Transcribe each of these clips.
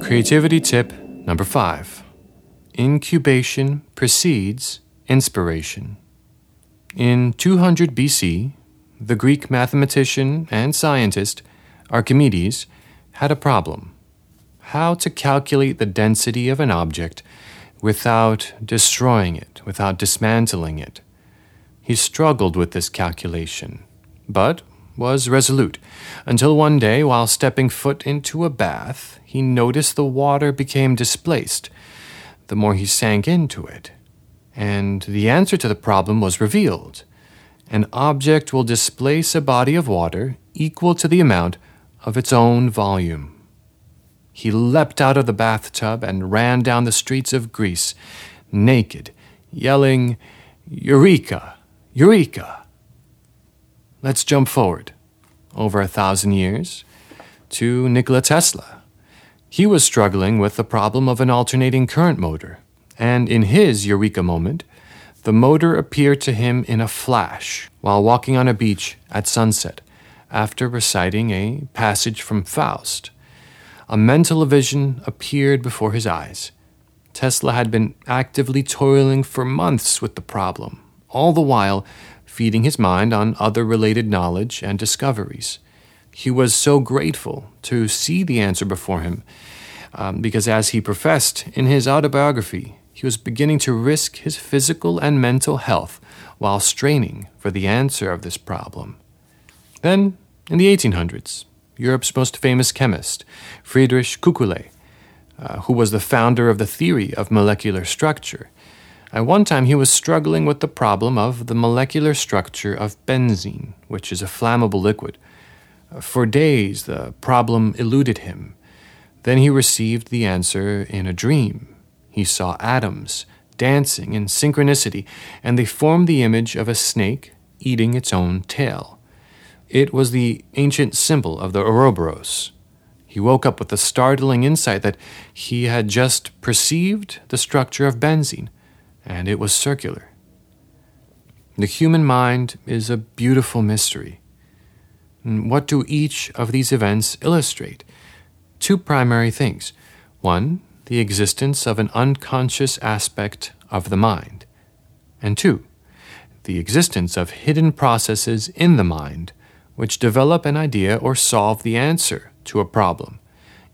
Creativity tip number five Incubation precedes inspiration. In 200 BC, the Greek mathematician and scientist Archimedes had a problem how to calculate the density of an object without destroying it, without dismantling it. He struggled with this calculation, but was resolute, until one day, while stepping foot into a bath, he noticed the water became displaced the more he sank into it. And the answer to the problem was revealed. An object will displace a body of water equal to the amount of its own volume. He leapt out of the bathtub and ran down the streets of Greece, naked, yelling, Eureka! Eureka! Let's jump forward, over a thousand years, to Nikola Tesla. He was struggling with the problem of an alternating current motor, and in his Eureka moment, the motor appeared to him in a flash while walking on a beach at sunset after reciting a passage from Faust. A mental vision appeared before his eyes. Tesla had been actively toiling for months with the problem, all the while feeding his mind on other related knowledge and discoveries. He was so grateful to see the answer before him, um, because as he professed in his autobiography, he was beginning to risk his physical and mental health while straining for the answer of this problem. Then, in the 1800s, Europe's most famous chemist, Friedrich Kekule, uh, who was the founder of the theory of molecular structure. At one time, he was struggling with the problem of the molecular structure of benzene, which is a flammable liquid. For days, the problem eluded him. Then he received the answer in a dream. He saw atoms dancing in synchronicity, and they formed the image of a snake eating its own tail. It was the ancient symbol of the Ouroboros. He woke up with the startling insight that he had just perceived the structure of benzene, and it was circular. The human mind is a beautiful mystery. what do each of these events illustrate? Two primary things. One, the existence of an unconscious aspect of the mind. And two, the existence of hidden processes in the mind which develop an idea or solve the answer to a problem,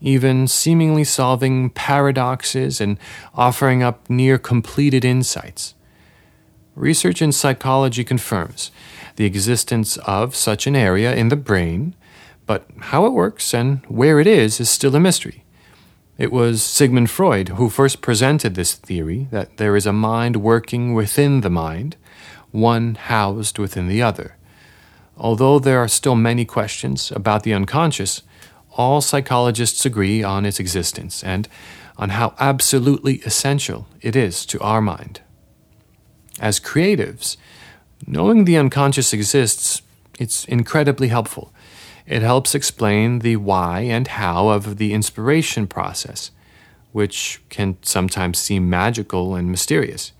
even seemingly solving paradoxes and offering up near completed insights. Research in psychology confirms the existence of such an area in the brain, but how it works and where it is is still a mystery. It was Sigmund Freud who first presented this theory that there is a mind working within the mind, one housed within the other. Although there are still many questions about the unconscious, all psychologists agree on its existence and on how absolutely essential it is to our mind. As creatives, knowing the unconscious exists, it's incredibly helpful. It helps explain the why and how of the inspiration process, which can sometimes seem magical and mysterious.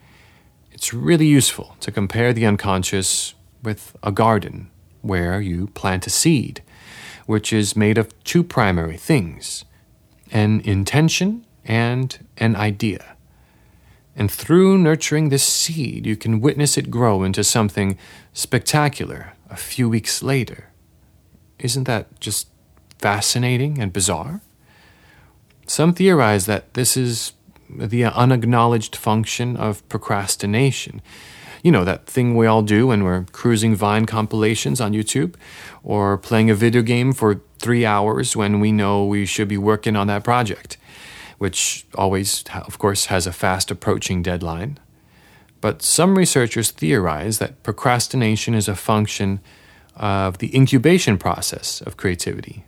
It's really useful to compare the unconscious with a garden where you plant a seed, which is made of two primary things an intention and an idea. And through nurturing this seed, you can witness it grow into something spectacular a few weeks later. Isn't that just fascinating and bizarre? Some theorize that this is the unacknowledged function of procrastination you know, that thing we all do when we're cruising Vine compilations on YouTube or playing a video game for three hours when we know we should be working on that project, which always, of course, has a fast approaching deadline. But some researchers theorize that procrastination is a function of the incubation process of creativity.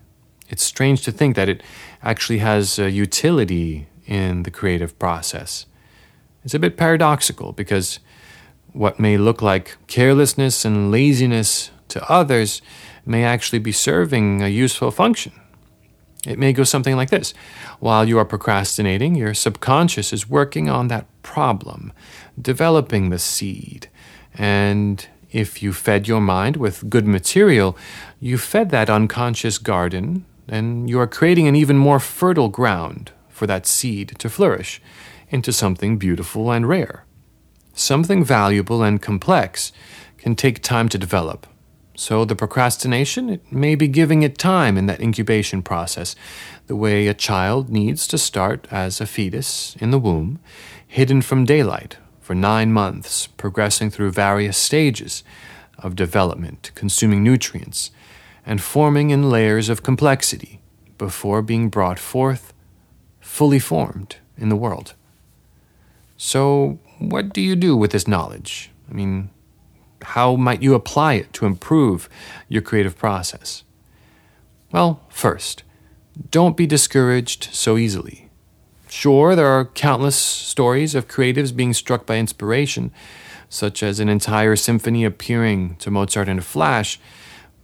It's strange to think that it actually has a utility in the creative process. It's a bit paradoxical because what may look like carelessness and laziness to others may actually be serving a useful function. It may go something like this While you are procrastinating, your subconscious is working on that problem, developing the seed. And if you fed your mind with good material, you fed that unconscious garden and you are creating an even more fertile ground for that seed to flourish into something beautiful and rare. Something valuable and complex can take time to develop. So the procrastination, it may be giving it time in that incubation process, the way a child needs to start as a fetus in the womb, hidden from daylight for nine months, progressing through various stages of development, consuming nutrients, and forming in layers of complexity before being brought forth fully formed in the world. So, what do you do with this knowledge? I mean, how might you apply it to improve your creative process? Well, first, don't be discouraged so easily. Sure, there are countless stories of creatives being struck by inspiration, such as an entire symphony appearing to Mozart in a flash,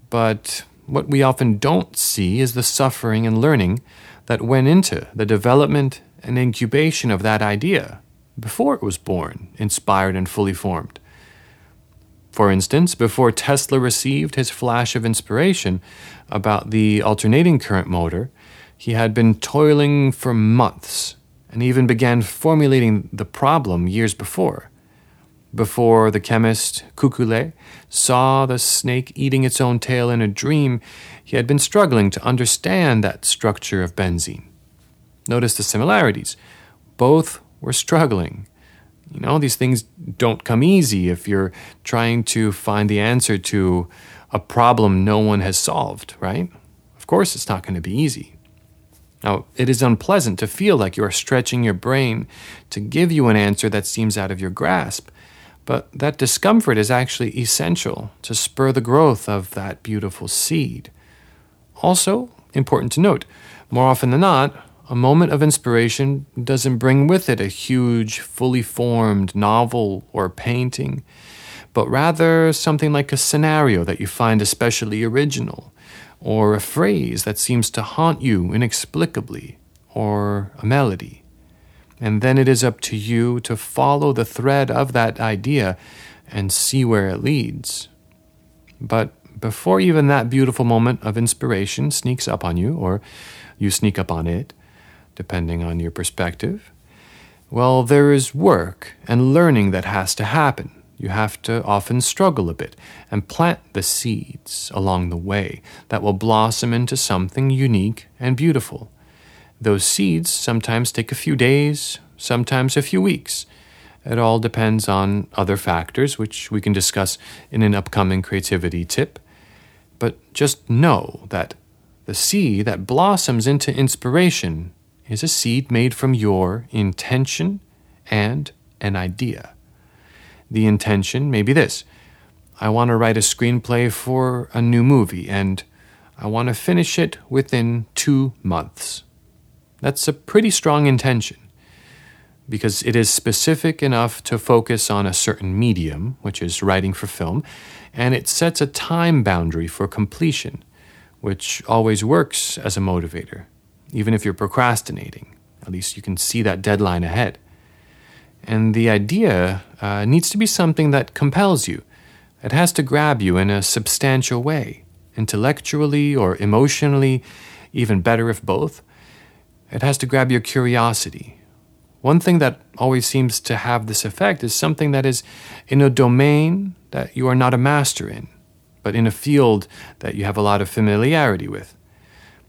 but what we often don't see is the suffering and learning that went into the development and incubation of that idea before it was born, inspired, and fully formed. For instance, before Tesla received his flash of inspiration about the alternating current motor, he had been toiling for months and even began formulating the problem years before. Before the chemist Kekule saw the snake eating its own tail in a dream, he had been struggling to understand that structure of benzene. Notice the similarities. Both were struggling. You know, these things don't come easy if you're trying to find the answer to a problem no one has solved, right? Of course, it's not going to be easy. Now, it is unpleasant to feel like you are stretching your brain to give you an answer that seems out of your grasp. But that discomfort is actually essential to spur the growth of that beautiful seed. Also, important to note, more often than not, a moment of inspiration doesn't bring with it a huge, fully formed novel or painting, but rather something like a scenario that you find especially original, or a phrase that seems to haunt you inexplicably, or a melody. And then it is up to you to follow the thread of that idea and see where it leads. But before even that beautiful moment of inspiration sneaks up on you, or you sneak up on it, depending on your perspective, well, there is work and learning that has to happen. You have to often struggle a bit and plant the seeds along the way that will blossom into something unique and beautiful. Those seeds sometimes take a few days, sometimes a few weeks. It all depends on other factors, which we can discuss in an upcoming creativity tip. But just know that the seed that blossoms into inspiration is a seed made from your intention and an idea. The intention may be this I want to write a screenplay for a new movie, and I want to finish it within two months. That's a pretty strong intention because it is specific enough to focus on a certain medium, which is writing for film, and it sets a time boundary for completion, which always works as a motivator, even if you're procrastinating. At least you can see that deadline ahead. And the idea uh, needs to be something that compels you. It has to grab you in a substantial way, intellectually or emotionally, even better if both. It has to grab your curiosity. One thing that always seems to have this effect is something that is in a domain that you are not a master in, but in a field that you have a lot of familiarity with,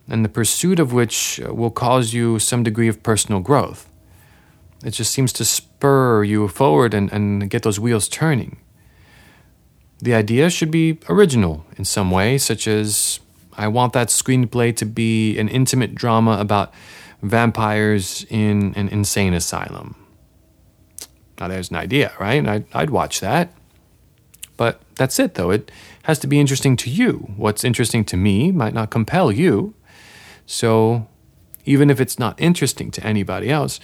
and the pursuit of which uh, will cause you some degree of personal growth. It just seems to spur you forward and, and get those wheels turning. The idea should be original in some way, such as I want that screenplay to be an intimate drama about vampires in an insane asylum. Now, there's an idea, right? I'd, I'd watch that. But that's it, though. It has to be interesting to you. What's interesting to me might not compel you. So, even if it's not interesting to anybody else,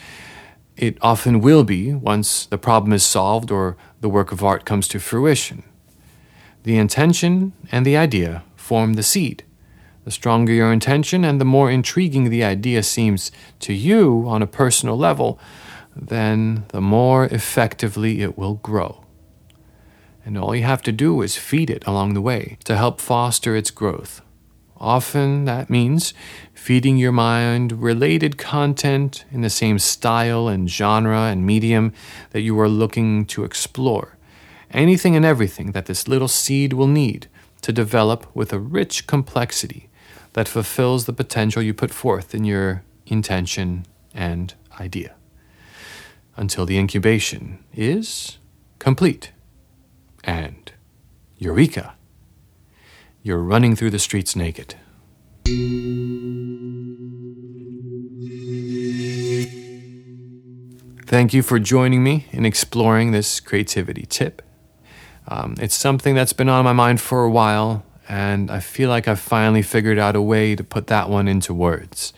it often will be once the problem is solved or the work of art comes to fruition. The intention and the idea form the seed. The stronger your intention and the more intriguing the idea seems to you on a personal level, then the more effectively it will grow. And all you have to do is feed it along the way to help foster its growth. Often that means feeding your mind related content in the same style and genre and medium that you are looking to explore. Anything and everything that this little seed will need to develop with a rich complexity that fulfills the potential you put forth in your intention and idea. Until the incubation is complete. And Eureka! You're running through the streets naked. Thank you for joining me in exploring this creativity tip. Um, it's something that's been on my mind for a while, and I feel like I've finally figured out a way to put that one into words.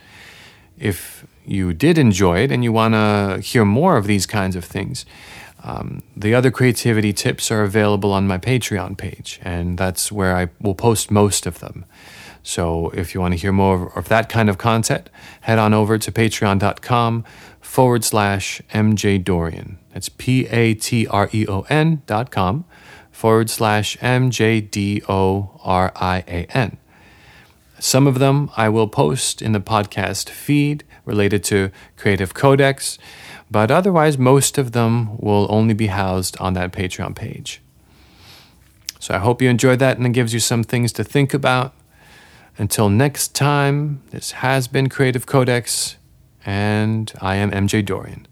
If you did enjoy it and you want to hear more of these kinds of things, um, the other creativity tips are available on my Patreon page, and that's where I will post most of them. So if you want to hear more of that kind of content, head on over to patreon.com forward slash MJ Dorian. That's P A T R E O N dot com forward slash M J D O R I A N. Some of them I will post in the podcast feed related to Creative Codex but otherwise, most of them will only be housed on that Patreon page. So I hope you enjoyed that and it gives you some things to think about. Until next time, this has been Creative Codex, and I am MJ Dorian.